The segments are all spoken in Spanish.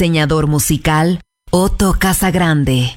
Diseñador musical, Otto Casagrande.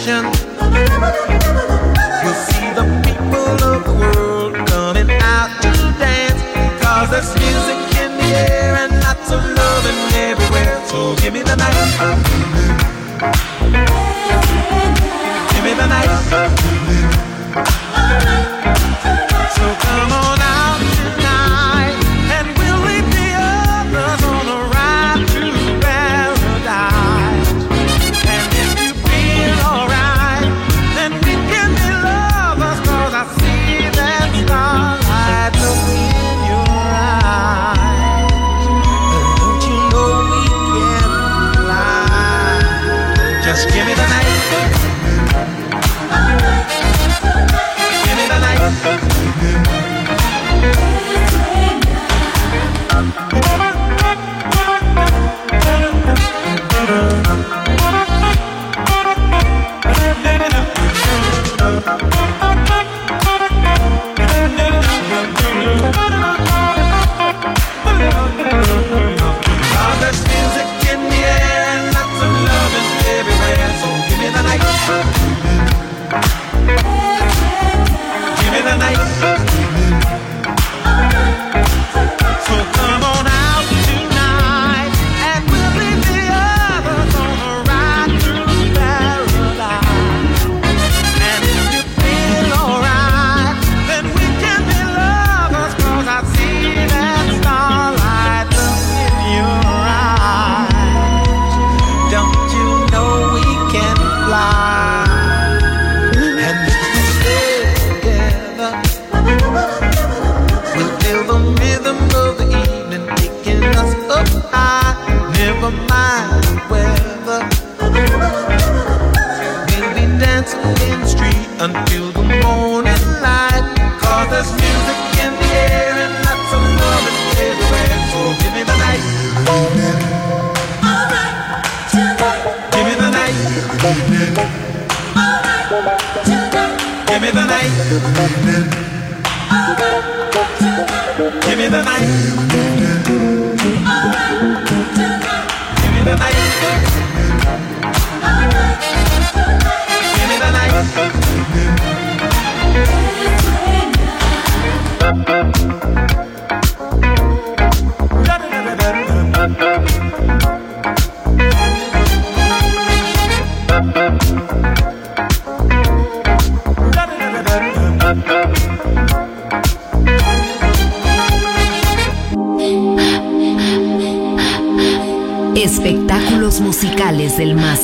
attention.